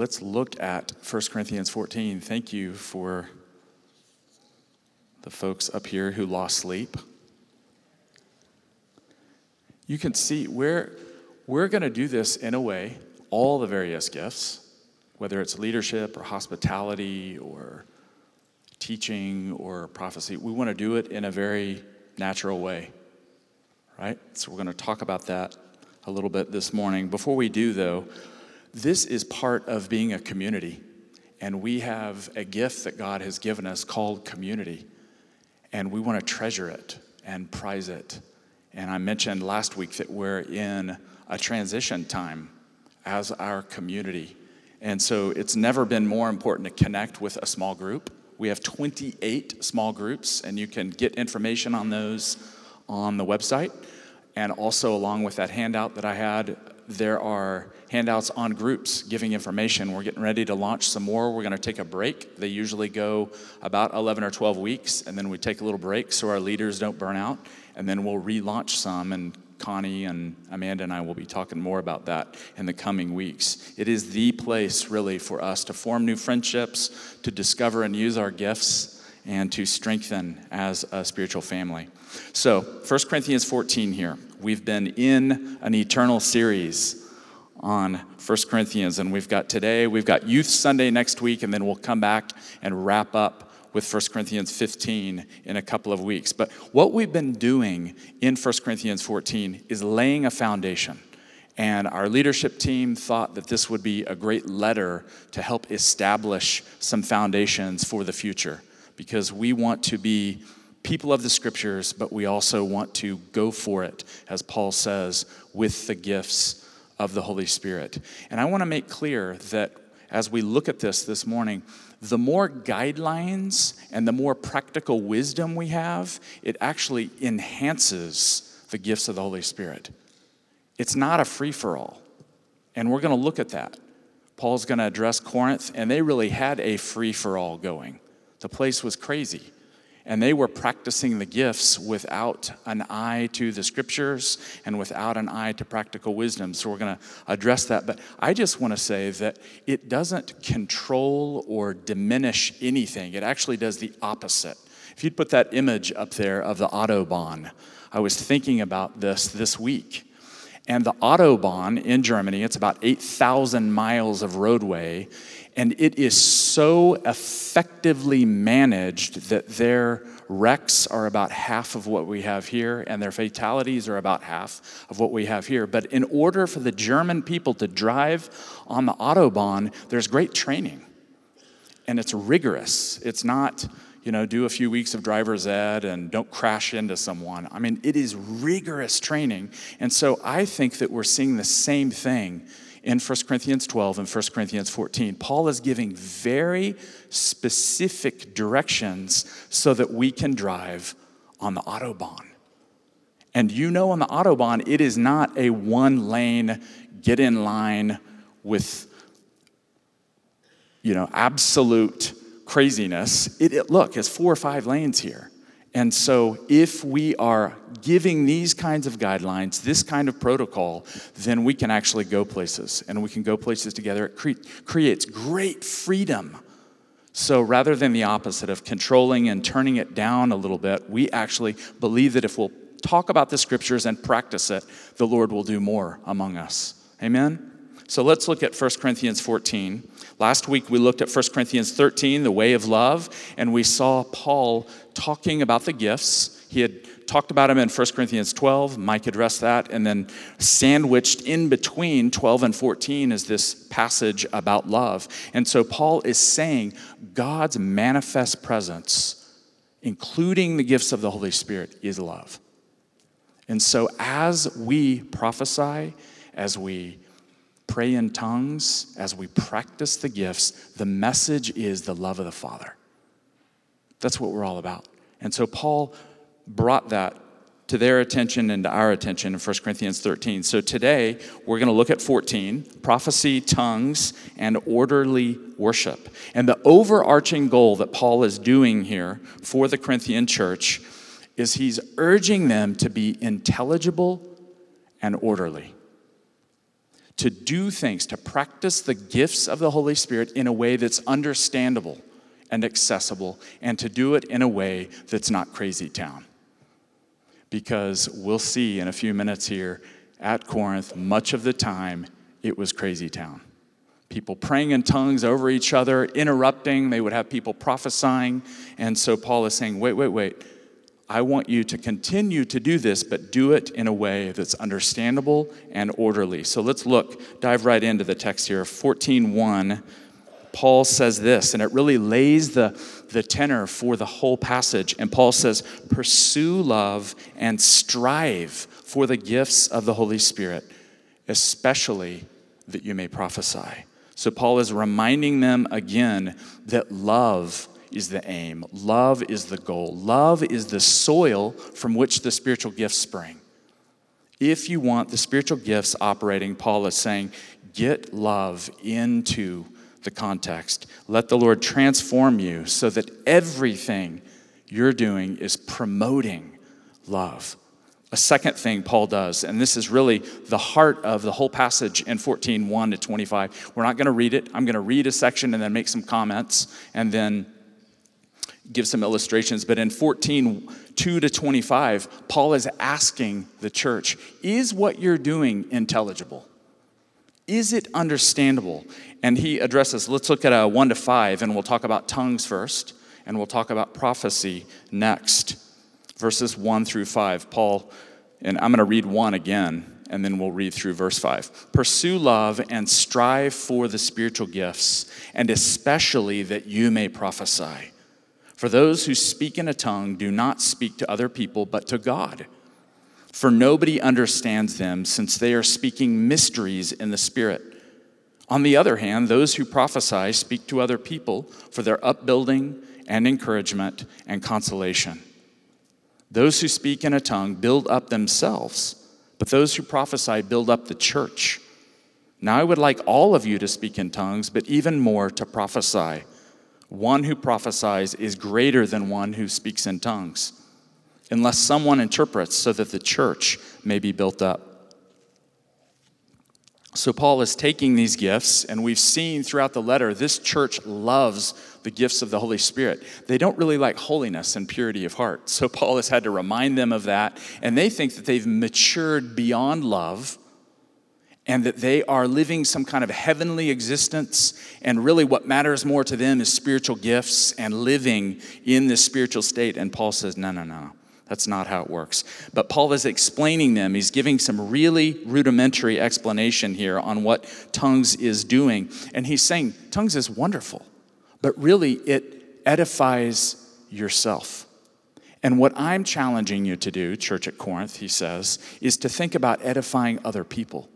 let's look at 1 Corinthians 14. Thank you for the folks up here who lost sleep. You can see we're, we're going to do this in a way, all the various gifts, whether it's leadership or hospitality or teaching or prophecy, we want to do it in a very natural way, right? So we're going to talk about that a little bit this morning. Before we do, though, this is part of being a community. And we have a gift that God has given us called community. And we want to treasure it and prize it. And I mentioned last week that we're in a transition time as our community. And so it's never been more important to connect with a small group. We have 28 small groups, and you can get information on those on the website. And also, along with that handout that I had, there are handouts on groups giving information. We're getting ready to launch some more. We're going to take a break. They usually go about 11 or 12 weeks, and then we take a little break so our leaders don't burn out, and then we'll relaunch some. And Connie and Amanda and I will be talking more about that in the coming weeks. It is the place, really, for us to form new friendships, to discover and use our gifts, and to strengthen as a spiritual family. So, 1 Corinthians 14 here. We've been in an eternal series on 1 Corinthians, and we've got today, we've got Youth Sunday next week, and then we'll come back and wrap up with 1 Corinthians 15 in a couple of weeks. But what we've been doing in 1 Corinthians 14 is laying a foundation. And our leadership team thought that this would be a great letter to help establish some foundations for the future because we want to be people of the scriptures, but we also want to go for it, as Paul says, with the gifts of the Holy Spirit. And I want to make clear that as we look at this this morning, the more guidelines and the more practical wisdom we have, it actually enhances the gifts of the Holy Spirit. It's not a free for all. And we're going to look at that. Paul's going to address Corinth, and they really had a free for all going. The place was crazy and they were practicing the gifts without an eye to the scriptures and without an eye to practical wisdom. So we're going to address that. But I just want to say that it doesn't control or diminish anything, it actually does the opposite. If you'd put that image up there of the Autobahn, I was thinking about this this week. And the Autobahn in Germany, it's about 8,000 miles of roadway and it is so effectively managed that their wrecks are about half of what we have here, and their fatalities are about half of what we have here. But in order for the German people to drive on the Autobahn, there's great training. And it's rigorous. It's not, you know, do a few weeks of driver's ed and don't crash into someone. I mean, it is rigorous training. And so I think that we're seeing the same thing in 1 Corinthians 12 and 1 Corinthians 14. Paul is giving very specific directions so that we can drive on the Autobahn. And you know, on the Autobahn, it is not a one lane, get in line with, you know, absolute craziness. It, it, look, it's four or five lanes here. And so, if we are giving these kinds of guidelines, this kind of protocol, then we can actually go places and we can go places together. It cre- creates great freedom. So, rather than the opposite of controlling and turning it down a little bit, we actually believe that if we'll talk about the scriptures and practice it, the Lord will do more among us. Amen? So, let's look at 1 Corinthians 14. Last week we looked at 1 Corinthians 13, the way of love, and we saw Paul talking about the gifts. He had talked about them in 1 Corinthians 12. Mike addressed that. And then sandwiched in between 12 and 14 is this passage about love. And so Paul is saying God's manifest presence, including the gifts of the Holy Spirit, is love. And so as we prophesy, as we pray in tongues, as we practice the gifts, the message is the love of the Father. That's what we're all about. And so Paul brought that to their attention and to our attention in 1 Corinthians 13. So today we're going to look at 14 prophecy, tongues, and orderly worship. And the overarching goal that Paul is doing here for the Corinthian church is he's urging them to be intelligible and orderly to do things, to practice the gifts of the Holy Spirit in a way that's understandable and accessible, and to do it in a way that's not crazy town. Because we'll see in a few minutes here at Corinth, much of the time it was crazy town. People praying in tongues over each other, interrupting, they would have people prophesying. And so Paul is saying, wait, wait, wait. I want you to continue to do this, but do it in a way that's understandable and orderly. So let's look, dive right into the text here. 14:1 Paul says this, and it really lays the, the tenor for the whole passage. And Paul says, Pursue love and strive for the gifts of the Holy Spirit, especially that you may prophesy. So Paul is reminding them again that love is the aim, love is the goal, love is the soil from which the spiritual gifts spring. If you want the spiritual gifts operating, Paul is saying, get love into the context. Let the Lord transform you so that everything you're doing is promoting love. A second thing Paul does, and this is really the heart of the whole passage in 14, 1 to 25. We're not going to read it. I'm going to read a section and then make some comments and then give some illustrations. But in 14, 2 to 25, Paul is asking the church, is what you're doing intelligible? Is it understandable? And he addresses, let's look at a one to five, and we'll talk about tongues first, and we'll talk about prophecy next. Verses one through five. Paul, and I'm going to read one again, and then we'll read through verse five. Pursue love and strive for the spiritual gifts, and especially that you may prophesy. For those who speak in a tongue do not speak to other people, but to God for nobody understands them, since they are speaking mysteries in the Spirit. On the other hand, those who prophesy speak to other people for their upbuilding and encouragement and consolation. Those who speak in a tongue build up themselves, but those who prophesy build up the church. Now I would like all of you to speak in tongues, but even more to prophesy. One who prophesies is greater than one who speaks in tongues unless someone interprets so that the church may be built up. So, Paul is taking these gifts, and we've seen throughout the letter this church loves the gifts of the Holy Spirit. They don't really like holiness and purity of heart. So, Paul has had to remind them of that, and they think that they've matured beyond love and that they are living some kind of heavenly existence. And really, what matters more to them is spiritual gifts and living in this spiritual state. And Paul says, no, no, no. That's not how it works. But Paul is explaining them. He's giving some really rudimentary explanation here on what tongues is doing. And he's saying tongues is wonderful, but really it edifies yourself. And what I'm challenging you to do, church at Corinth, he says, is to think about edifying other people.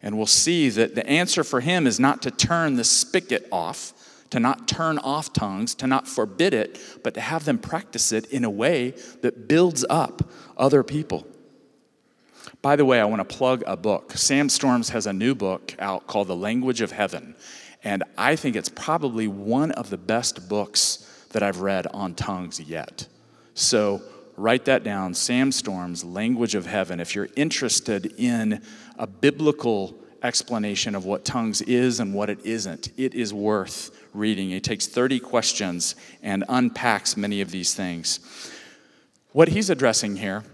And we'll see that the answer for him is not to turn the spigot off to not turn off tongues, to not forbid it, but to have them practice it in a way that builds up other people. By the way, I want to plug a book. Sam Storms has a new book out called The Language of Heaven. And I think it's probably one of the best books that I've read on tongues yet. So write that down Sam Storms, Language of Heaven. If you're interested in a biblical explanation of what tongues is and what it isn't, it is worth reading. He takes 30 questions and unpacks many of these things. What he's addressing here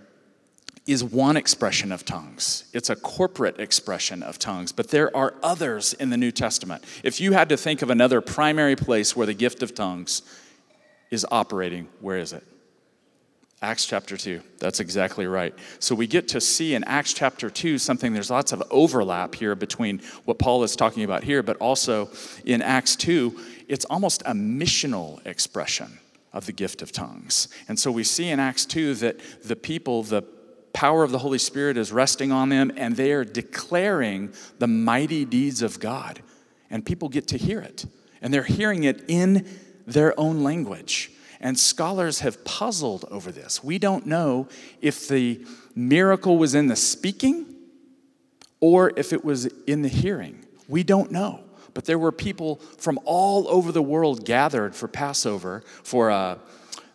is one expression of tongues. It's a corporate expression of tongues, but there are others in the New Testament. If you had to think of another primary place where the gift of tongues is operating, where is it? Acts chapter 2. That's exactly right. So we get to see in Acts chapter 2 something, there's lots of overlap here between what Paul is talking about here, but also in Acts 2, it's almost a missional expression of the gift of tongues. And so we see in Acts 2 that the people, the power of the Holy Spirit is resting on them, and they are declaring the mighty deeds of God. And people get to hear it, and they're hearing it in their own language. And scholars have puzzled over this. We don't know if the miracle was in the speaking or if it was in the hearing. We don't know. But there were people from all over the world gathered for Passover, for uh,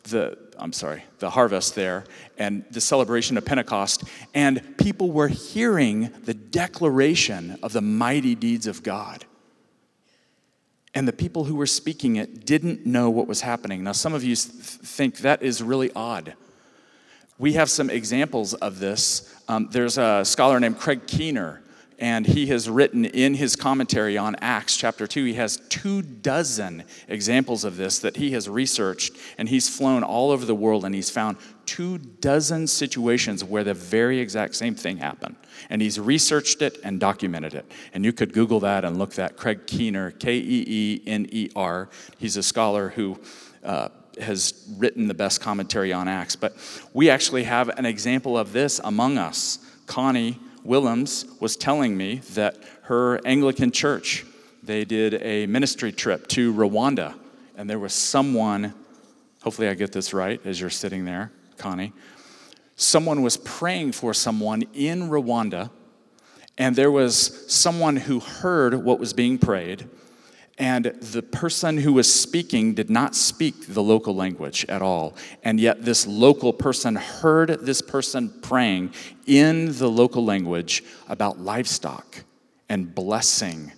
the I'm sorry, the harvest there and the celebration of Pentecost, and people were hearing the declaration of the mighty deeds of God. And the people who were speaking it didn't know what was happening. Now, some of you think that is really odd. We have some examples of this. Um, there's a scholar named Craig Keener and he has written in his commentary on Acts chapter 2, he has two dozen examples of this that he has researched, and he's flown all over the world and he's found two dozen situations where the very exact same thing happened. And he's researched it and documented it. And you could Google that and look that. Craig Keener, K E E N E R. He's a scholar who. Uh, has written the best commentary on Acts. But we actually have an example of this among us. Connie Willems was telling me that her Anglican church, they did a ministry trip to Rwanda, and there was someone, hopefully I get this right as you're sitting there, Connie. Someone was praying for someone in Rwanda, and there was someone who heard what was being prayed and the person who was speaking did not speak the local language at all. And yet, this local person heard this person praying in the local language about livestock and blessing,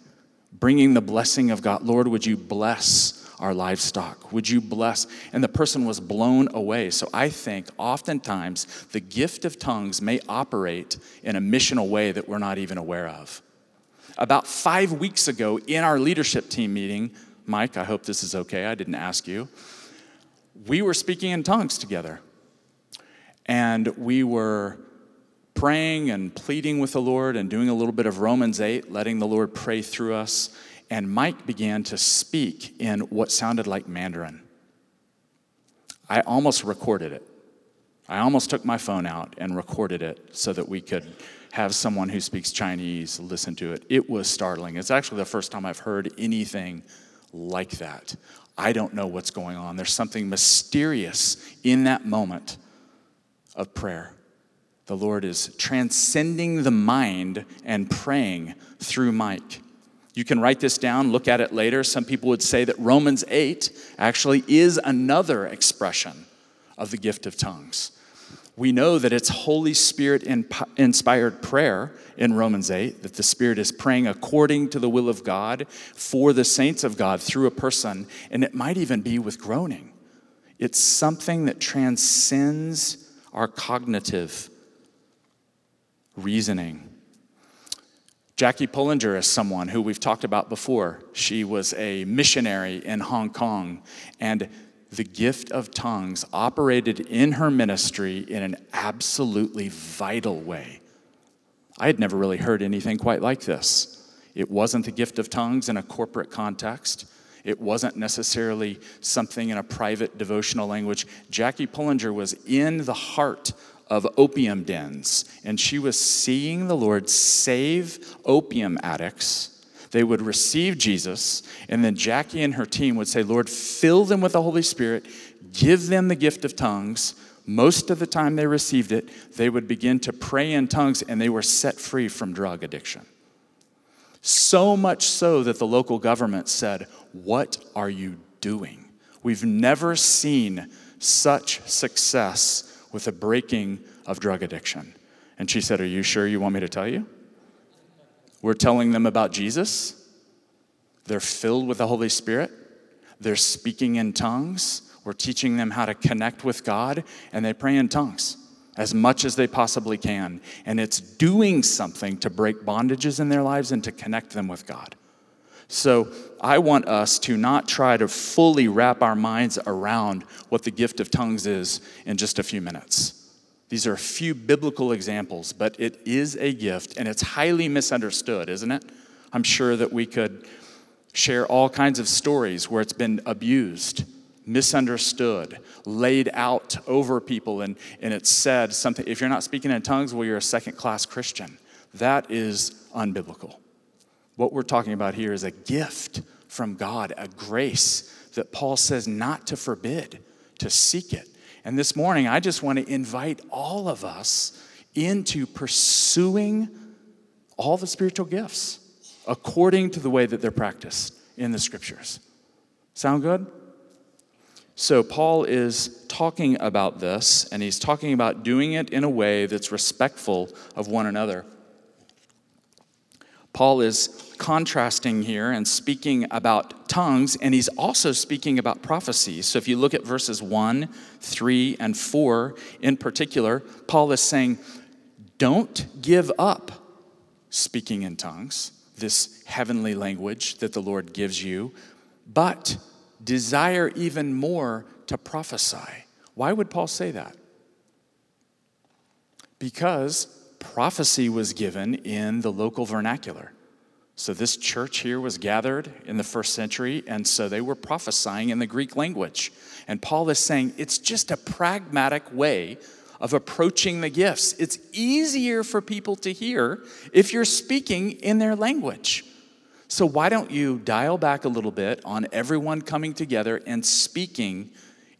bringing the blessing of God. Lord, would you bless our livestock? Would you bless? And the person was blown away. So I think oftentimes the gift of tongues may operate in a missional way that we're not even aware of. About five weeks ago in our leadership team meeting, Mike, I hope this is okay, I didn't ask you. We were speaking in tongues together. And we were praying and pleading with the Lord and doing a little bit of Romans 8, letting the Lord pray through us. And Mike began to speak in what sounded like Mandarin. I almost recorded it. I almost took my phone out and recorded it so that we could have someone who speaks Chinese listen to it. It was startling. It's actually the first time I've heard anything like that. I don't know what's going on. There's something mysterious in that moment of prayer. The Lord is transcending the mind and praying through Mike. You can write this down, look at it later. Some people would say that Romans 8 actually is another expression of the gift of tongues. We know that it's Holy Spirit inspired prayer in Romans 8, that the Spirit is praying according to the will of God for the saints of God through a person, and it might even be with groaning. It's something that transcends our cognitive reasoning. Jackie Pullinger is someone who we've talked about before. She was a missionary in Hong Kong, and the gift of tongues operated in her ministry in an absolutely vital way. I had never really heard anything quite like this. It wasn't the gift of tongues in a corporate context. It wasn't necessarily something in a private devotional language. Jackie Pullinger was in the heart of opium dens, and she was seeing the Lord save opium addicts they would receive Jesus, and then Jackie and her team would say, Lord, fill them with the Holy Spirit, give them the gift of tongues. Most of the time they received it, they would begin to pray in tongues, and they were set free from drug addiction. So much so that the local government said, What are you doing? We've never seen such success with the breaking of drug addiction. And she said, Are you sure you want me to tell you? We're telling them about Jesus. They're filled with the Holy Spirit. They're speaking in tongues. We're teaching them how to connect with God, and they pray in tongues as much as they possibly can. And it's doing something to break bondages in their lives and to connect them with God. So I want us to not try to fully wrap our minds around what the gift of tongues is in just a few minutes. These are a few biblical examples, but it is a gift and it's highly misunderstood, isn't it? I'm sure that we could share all kinds of stories where it's been abused, misunderstood, laid out over people, and, and it's said something. If you're not speaking in tongues, well, you're a second class Christian. That is unbiblical. What we're talking about here is a gift from God, a grace that Paul says not to forbid, to seek it and this morning, I just want to invite all of us into pursuing all the spiritual gifts according to the way that they're practiced in the scriptures. Sound good? So, Paul is talking about this, and he's talking about doing it in a way that's respectful of one another. Paul is contrasting here and speaking about tongues, and he's also speaking about prophecy. So, if you look at verses 1, 3, and 4 in particular, Paul is saying, Don't give up speaking in tongues, this heavenly language that the Lord gives you, but desire even more to prophesy. Why would Paul say that? Because prophecy was given in the local vernacular. So, this church here was gathered in the first century, and so they were prophesying in the Greek language. And Paul is saying it's just a pragmatic way of approaching the gifts. It's easier for people to hear if you're speaking in their language. So, why don't you dial back a little bit on everyone coming together and speaking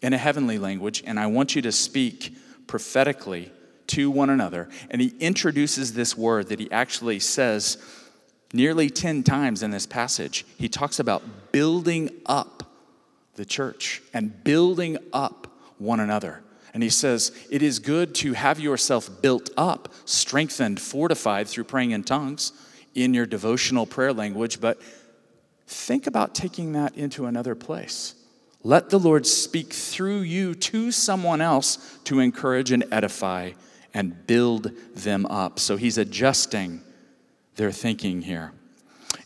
in a heavenly language? And I want you to speak prophetically to one another. And he introduces this word that he actually says nearly 10 times in this passage. He talks about building up the church and building up one another. And he says, It is good to have yourself built up, strengthened, fortified through praying in tongues in your devotional prayer language, but think about taking that into another place. Let the Lord speak through you to someone else to encourage and edify and build them up. So he's adjusting their thinking here.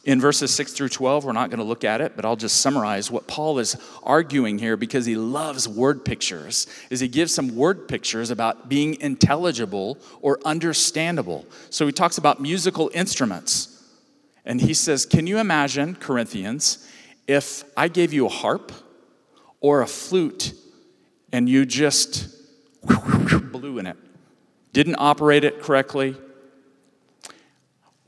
In verses 6 through 12, we're not going to look at it, but I'll just summarize what Paul is arguing here because he loves word pictures. Is he gives some word pictures about being intelligible or understandable. So he talks about musical instruments. And he says, "Can you imagine, Corinthians, if I gave you a harp or a flute and you just blew in it? Didn't operate it correctly,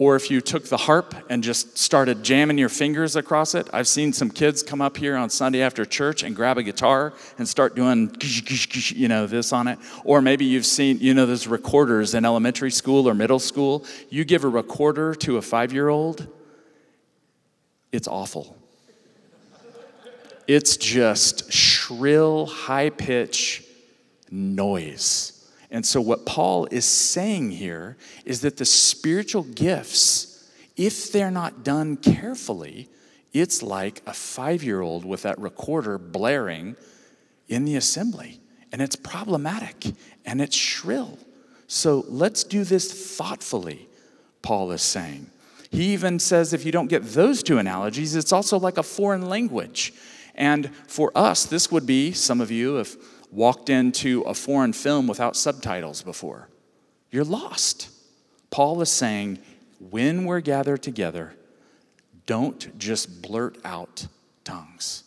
or if you took the harp and just started jamming your fingers across it. I've seen some kids come up here on Sunday after church and grab a guitar and start doing, you know, this on it. Or maybe you've seen, you know, those recorders in elementary school or middle school. You give a recorder to a five year old, it's awful. It's just shrill, high pitch noise. And so, what Paul is saying here is that the spiritual gifts, if they're not done carefully, it's like a five year old with that recorder blaring in the assembly. And it's problematic and it's shrill. So, let's do this thoughtfully, Paul is saying. He even says if you don't get those two analogies, it's also like a foreign language. And for us, this would be, some of you, if walked into a foreign film without subtitles before. You're lost. Paul is saying, when we're gathered together, don't just blurt out tongues.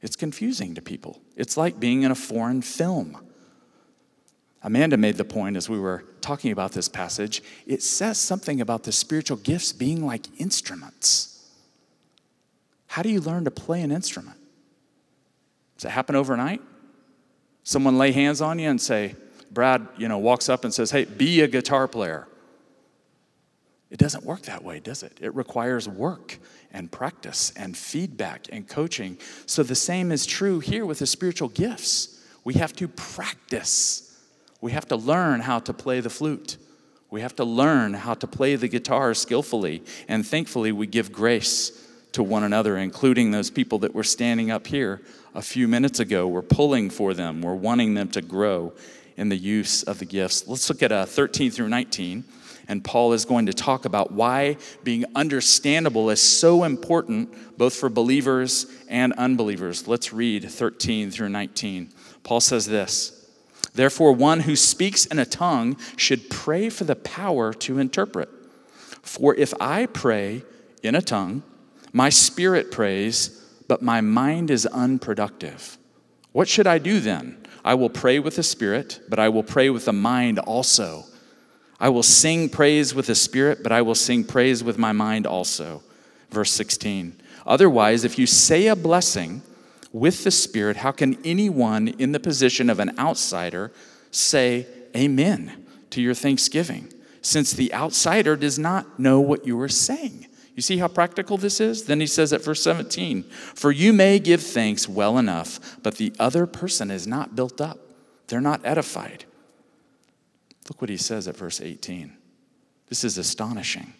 It's confusing to people. It's like being in a foreign film. Amanda made the point as we were talking about this passage. It says something about the spiritual gifts being like instruments. How do you learn to play an instrument? Does it happen overnight? Someone lay hands on you and say, Brad, you know, walks up and says, hey, be a guitar player. It doesn't work that way, does it? It requires work and practice and feedback and coaching. So the same is true here with the spiritual gifts. We have to practice. We have to learn how to play the flute. We have to learn how to play the guitar skillfully. And thankfully, we give grace to one another, including those people that were standing up here a few minutes ago. We're pulling for them, we're wanting them to grow in the use of the gifts. Let's look at uh, 13 through 19. And Paul is going to talk about why being understandable is so important, both for believers and unbelievers. Let's read 13 through 19. Paul says this Therefore, one who speaks in a tongue should pray for the power to interpret. For if I pray in a tongue, my spirit prays, but my mind is unproductive. What should I do then? I will pray with the spirit, but I will pray with the mind also. I will sing praise with the spirit, but I will sing praise with my mind also. Verse 16. Otherwise, if you say a blessing with the spirit, how can anyone in the position of an outsider say amen to your thanksgiving? Since the outsider does not know what you are saying. You see how practical this is? Then he says at verse 17, For you may give thanks well enough, but the other person is not built up. They're not edified. Look what he says at verse 18. This is astonishing.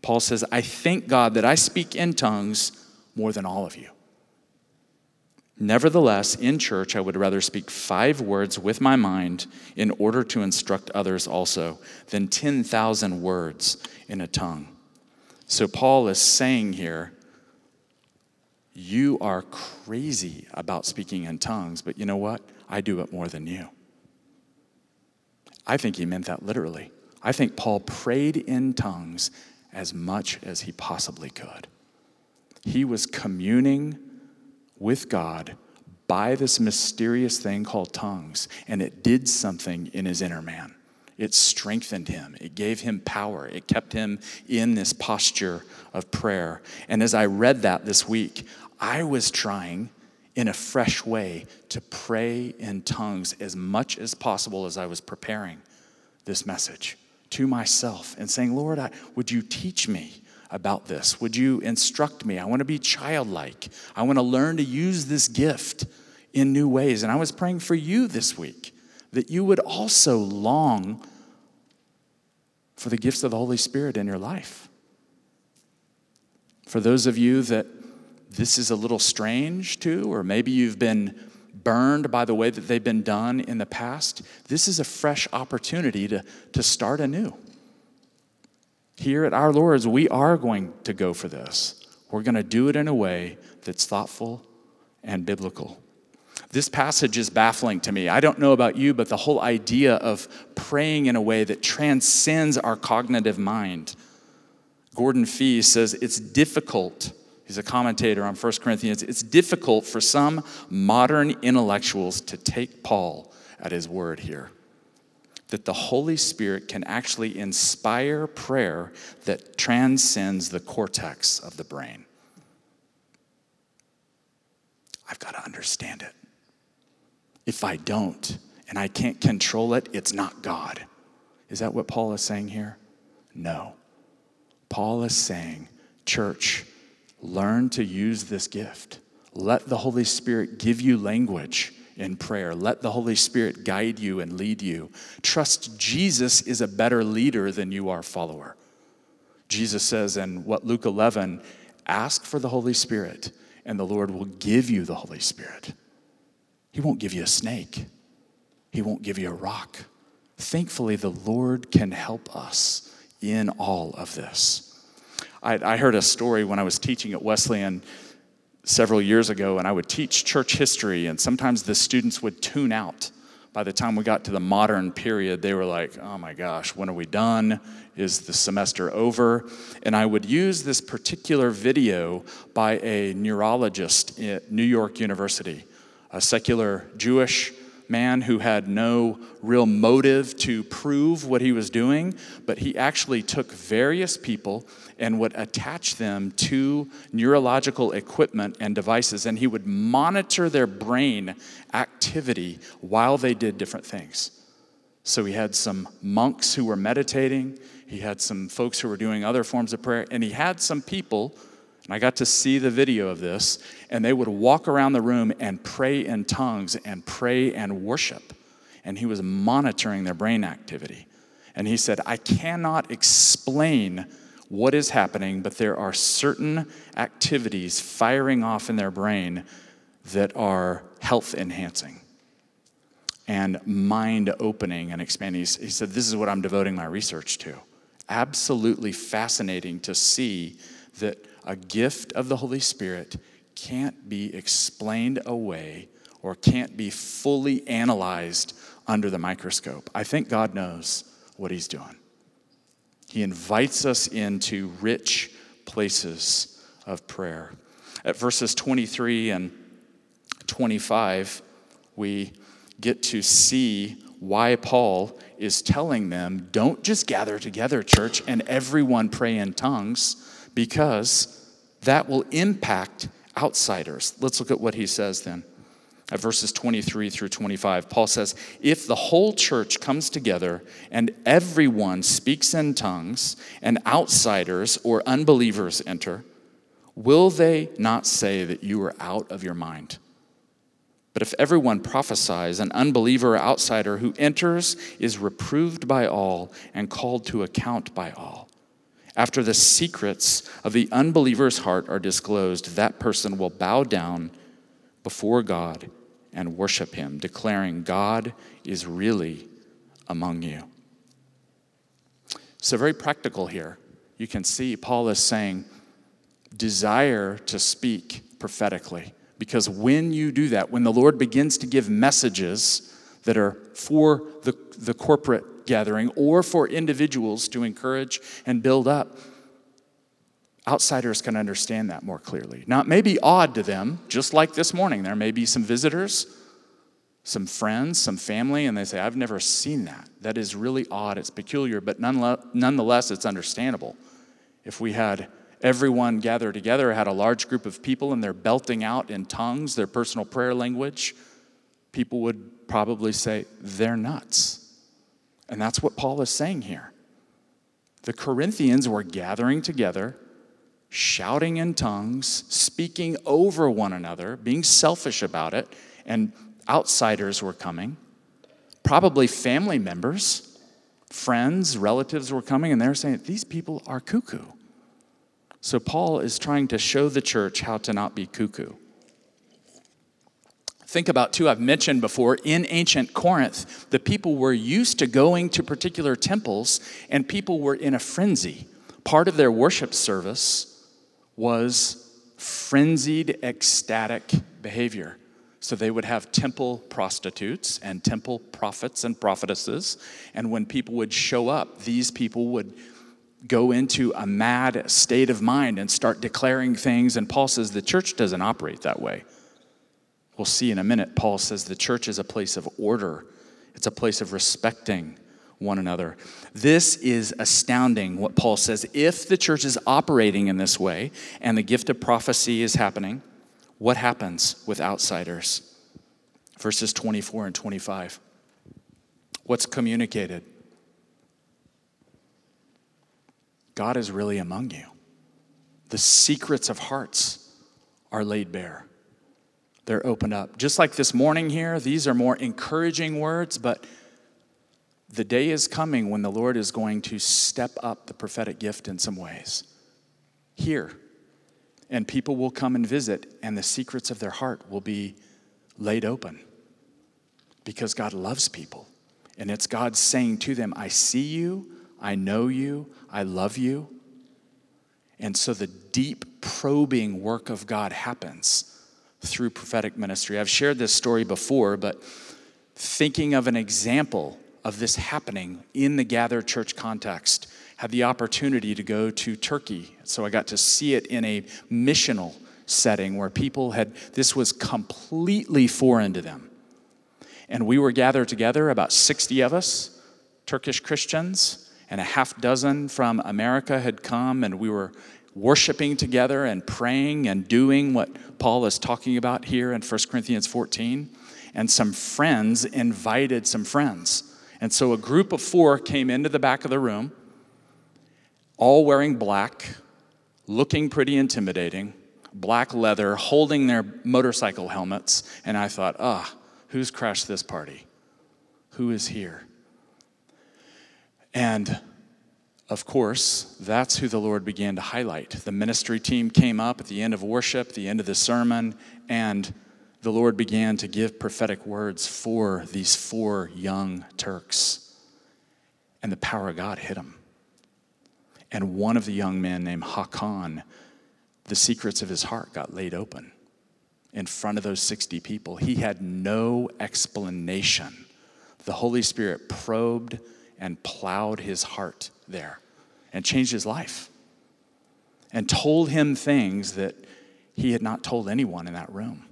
Paul says, I thank God that I speak in tongues more than all of you. Nevertheless, in church, I would rather speak five words with my mind in order to instruct others also than 10,000 words in a tongue. So, Paul is saying here, you are crazy about speaking in tongues, but you know what? I do it more than you. I think he meant that literally. I think Paul prayed in tongues as much as he possibly could. He was communing with God by this mysterious thing called tongues, and it did something in his inner man. It strengthened him, it gave him power, it kept him in this posture of prayer. And as I read that this week, I was trying in a fresh way to pray in tongues as much as possible as I was preparing this message to myself and saying, Lord, I, would you teach me? about this? Would you instruct me? I want to be childlike. I want to learn to use this gift in new ways. And I was praying for you this week that you would also long for the gifts of the Holy Spirit in your life. For those of you that this is a little strange to, or maybe you've been burned by the way that they've been done in the past, this is a fresh opportunity to, to start anew. Here at Our Lord's, we are going to go for this. We're going to do it in a way that's thoughtful and biblical. This passage is baffling to me. I don't know about you, but the whole idea of praying in a way that transcends our cognitive mind. Gordon Fee says it's difficult. He's a commentator on 1 Corinthians. It's difficult for some modern intellectuals to take Paul at his word here that the Holy Spirit can actually inspire prayer that transcends the cortex of the brain. I've got to understand it. If I don't and I can't control it, it's not God. Is that what Paul is saying here? No. Paul is saying, church, learn to use this gift. Let the Holy Spirit give you language in prayer. Let the Holy Spirit guide you and lead you. Trust Jesus is a better leader than you are follower. Jesus says in what Luke 11, ask for the Holy Spirit and the Lord will give you the Holy Spirit. He won't give you a snake. He won't give you a rock. Thankfully, the Lord can help us in all of this. I, I heard a story when I was teaching at Wesleyan several years ago, and I would teach church history, and sometimes the students would tune out. By the time we got to the modern period, they were like, oh my gosh, when are we done? Is the semester over? And I would use this particular video by a neurologist at New York University, a secular Jewish man who had no real motive to prove what he was doing, but he actually took various people and would attach them to neurological equipment and devices, and he would monitor their brain activity while they did different things. So he had some monks who were meditating, he had some folks who were doing other forms of prayer, and he had some people and I got to see the video of this, and they would walk around the room and pray in tongues and pray and worship. And he was monitoring their brain activity. And he said, I cannot explain what is happening, but there are certain activities firing off in their brain that are health enhancing and mind opening and expanding. He said, This is what I'm devoting my research to. Absolutely fascinating to see that a gift of the Holy Spirit can't be explained away or can't be fully analyzed under the microscope. I think God knows what He's doing. He invites us into rich places of prayer. At verses 23 and 25, we get to see why Paul is telling them don't just gather together, church, and everyone pray in tongues, because that will impact outsiders. Let's look at what he says then. at verses 23 through 25, Paul says, If the whole church comes together and everyone speaks in tongues, and outsiders or unbelievers enter, will they not say that you are out of your mind? But if everyone prophesies, an unbeliever or outsider who enters is reproved by all and called to account by all. After the secrets of the unbeliever's heart are disclosed, that person will bow down before God and worship him, declaring, God is really among you. So, very practical here. You can see Paul is saying, desire to speak prophetically. Because when you do that, when the Lord begins to give messages that are for the, the corporate gathering or for individuals to encourage and build up, outsiders can understand that more clearly. Now, it may be odd to them, just like this morning. There may be some visitors, some friends, some family, and they say, I've never seen that. That is really odd. It's peculiar, but nonetheless, it's understandable. If we had everyone gathered together, had a large group of people, and they're belting out in tongues, their personal prayer language, people would probably say, they're nuts. And that's what Paul is saying here. The Corinthians were gathering together shouting in tongues, speaking over one another, being selfish about it, and outsiders were coming. Probably family members, friends, relatives were coming, and they're saying, These people are cuckoo. So Paul is trying to show the church how to not be cuckoo. Think about, too, I've mentioned before, in ancient Corinth, the people were used to going to particular temples, and people were in a frenzy. Part of their worship service was frenzied, ecstatic behavior. So they would have temple prostitutes and temple prophets and prophetesses. And when people would show up, these people would go into a mad state of mind and start declaring things. And Paul says the church doesn't operate that way. We'll see in a minute. Paul says the church is a place of order, it's a place of respecting one another. This is astounding what Paul says. If the church is operating in this way and the gift of prophecy is happening, what happens with outsiders? Verses 24 and 25. What's communicated? God is really among you. The secrets of hearts are laid bare. They're opened up. Just like this morning here, these are more encouraging words, but the day is coming when the Lord is going to step up the prophetic gift in some ways. Here. And people will come and visit, and the secrets of their heart will be laid open because God loves people. And it's God saying to them, I see you, I know you, I love you. And so the deep probing work of God happens through prophetic ministry. I've shared this story before, but thinking of an example of this happening in the gathered church context. Had the opportunity to go to Turkey, so I got to see it in a missional setting where people had, this was completely foreign to them. And we were gathered together, about 60 of us, Turkish Christians, and a half dozen from America had come, and we were worshiping together and praying and doing what Paul is talking about here in 1 Corinthians 14. And some friends invited some friends. And so a group of four came into the back of the room, all wearing black, looking pretty intimidating, black leather, holding their motorcycle helmets. And I thought, ah, who's crashed this party? Who is here? And of course, that's who the Lord began to highlight. The ministry team came up at the end of worship, the end of the sermon, and the Lord began to give prophetic words for these four young Turks. And the power of God hit them. And one of the young men named Hakan, the secrets of his heart got laid open in front of those 60 people. He had no explanation. The Holy Spirit probed and plowed his heart there and changed his life and told him things that he had not told anyone in that room.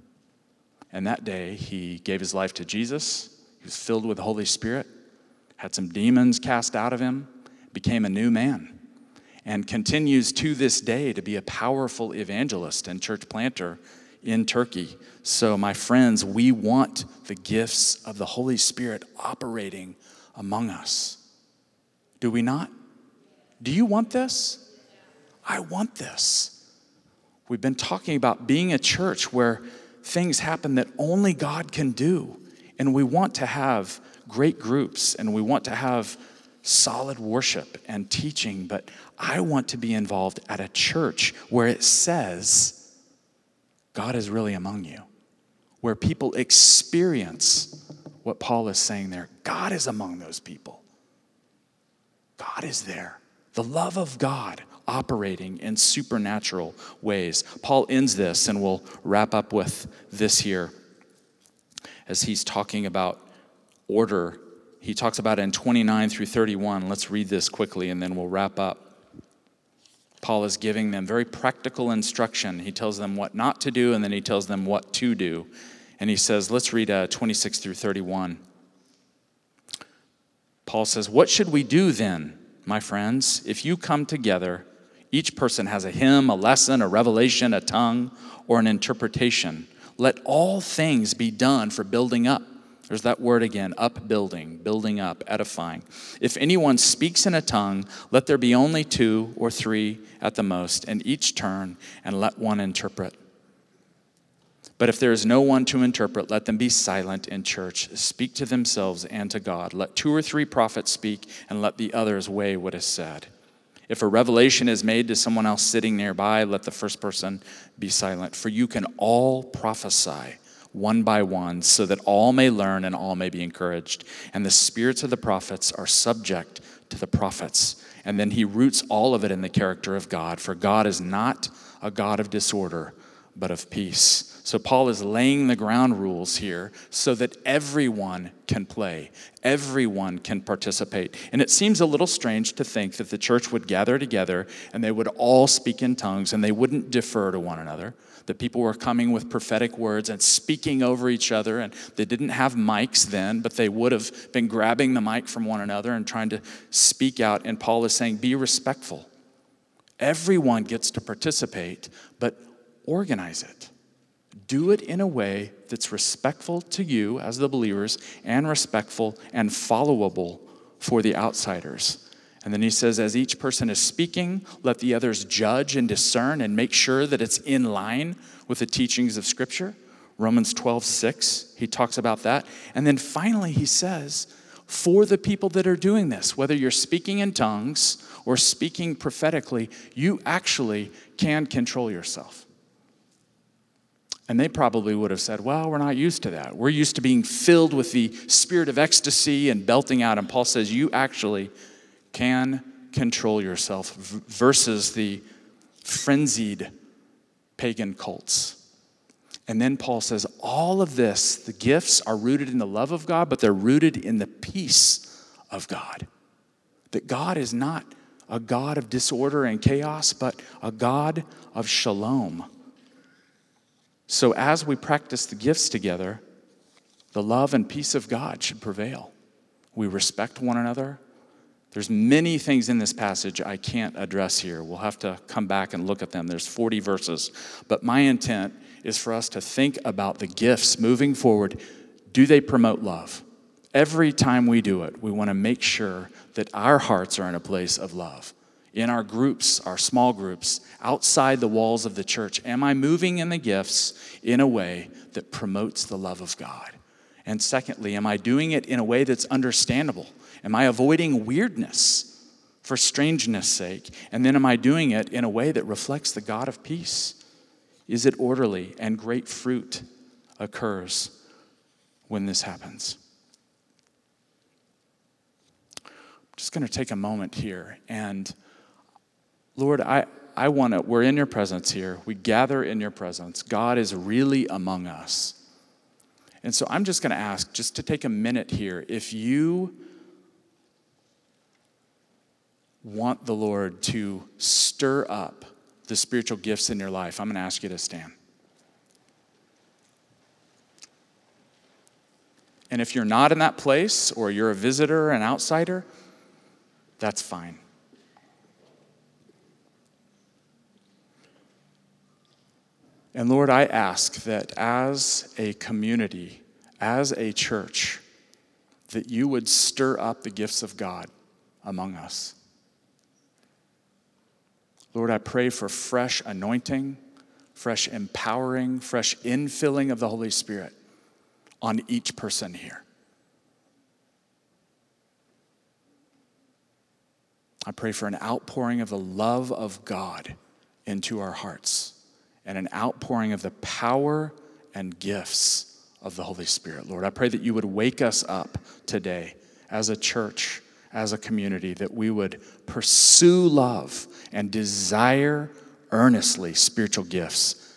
And that day, he gave his life to Jesus. He was filled with the Holy Spirit, had some demons cast out of him, became a new man, and continues to this day to be a powerful evangelist and church planter in Turkey. So, my friends, we want the gifts of the Holy Spirit operating among us. Do we not? Do you want this? I want this. We've been talking about being a church where things happen that only God can do. And we want to have great groups and we want to have solid worship and teaching, but I want to be involved at a church where it says God is really among you, where people experience what Paul is saying there. God is among those people. God is there. The love of God operating in supernatural ways. Paul ends this, and we'll wrap up with this here as he's talking about order. He talks about in 29 through 31. Let's read this quickly, and then we'll wrap up. Paul is giving them very practical instruction. He tells them what not to do, and then he tells them what to do. And he says, let's read uh, 26 through 31. Paul says, What should we do then, my friends, if you come together? Each person has a hymn, a lesson, a revelation, a tongue, or an interpretation. Let all things be done for building up. There's that word again upbuilding, building up, edifying. If anyone speaks in a tongue, let there be only two or three at the most, and each turn, and let one interpret. But if there is no one to interpret, let them be silent in church. Speak to themselves and to God. Let two or three prophets speak, and let the others weigh what is said. If a revelation is made to someone else sitting nearby, let the first person be silent. For you can all prophesy one by one, so that all may learn and all may be encouraged. And the spirits of the prophets are subject to the prophets. And then he roots all of it in the character of God, for God is not a God of disorder, but of peace. So, Paul is laying the ground rules here so that everyone can play, everyone can participate. And it seems a little strange to think that the church would gather together and they would all speak in tongues and they wouldn't defer to one another. That people were coming with prophetic words and speaking over each other, and they didn't have mics then, but they would have been grabbing the mic from one another and trying to speak out. And Paul is saying, Be respectful. Everyone gets to participate, but organize it do it in a way that's respectful to you as the believers and respectful and followable for the outsiders. And then he says, as each person is speaking, let the others judge and discern and make sure that it's in line with the teachings of Scripture. Romans 12, 6, he talks about that. And then finally, he says, for the people that are doing this, whether you're speaking in tongues or speaking prophetically, you actually can control yourself. And they probably would have said, Well, we're not used to that. We're used to being filled with the spirit of ecstasy and belting out. And Paul says, You actually can control yourself versus the frenzied pagan cults. And then Paul says, All of this, the gifts are rooted in the love of God, but they're rooted in the peace of God. That God is not a God of disorder and chaos, but a God of shalom so, as we practice the gifts together, the love and peace of God should prevail. We respect one another. There's many things in this passage I can't address here. We'll have to come back and look at them. There's 40 verses. But my intent is for us to think about the gifts moving forward. Do they promote love? Every time we do it, we want to make sure that our hearts are in a place of love in our groups, our small groups, outside the walls of the church? Am I moving in the gifts in a way that promotes the love of God? And secondly, am I doing it in a way that's understandable? Am I avoiding weirdness for strangeness' sake? And then am I doing it in a way that reflects the God of peace? Is it orderly and great fruit occurs when this happens? I'm just going to take a moment here and Lord, I, I want to, we're in your presence here. We gather in your presence. God is really among us. And so I'm just going to ask, just to take a minute here, if you want the Lord to stir up the spiritual gifts in your life, I'm going to ask you to stand. And if you're not in that place or you're a visitor, an outsider, that's fine. And Lord, I ask that as a community, as a church, that you would stir up the gifts of God among us. Lord, I pray for fresh anointing, fresh empowering, fresh infilling of the Holy Spirit on each person here. I pray for an outpouring of the love of God into our hearts and an outpouring of the power and gifts of the Holy Spirit. Lord, I pray that you would wake us up today as a church, as a community, that we would pursue love and desire earnestly spiritual gifts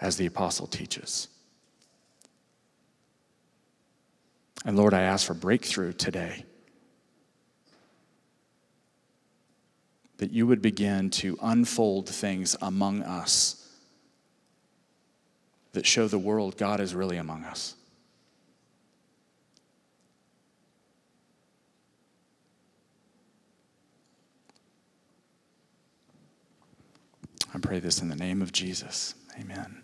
as the apostle teaches. And Lord, I ask for breakthrough today. That you would begin to unfold things among us that show the world God is really among us. I pray this in the name of Jesus. Amen.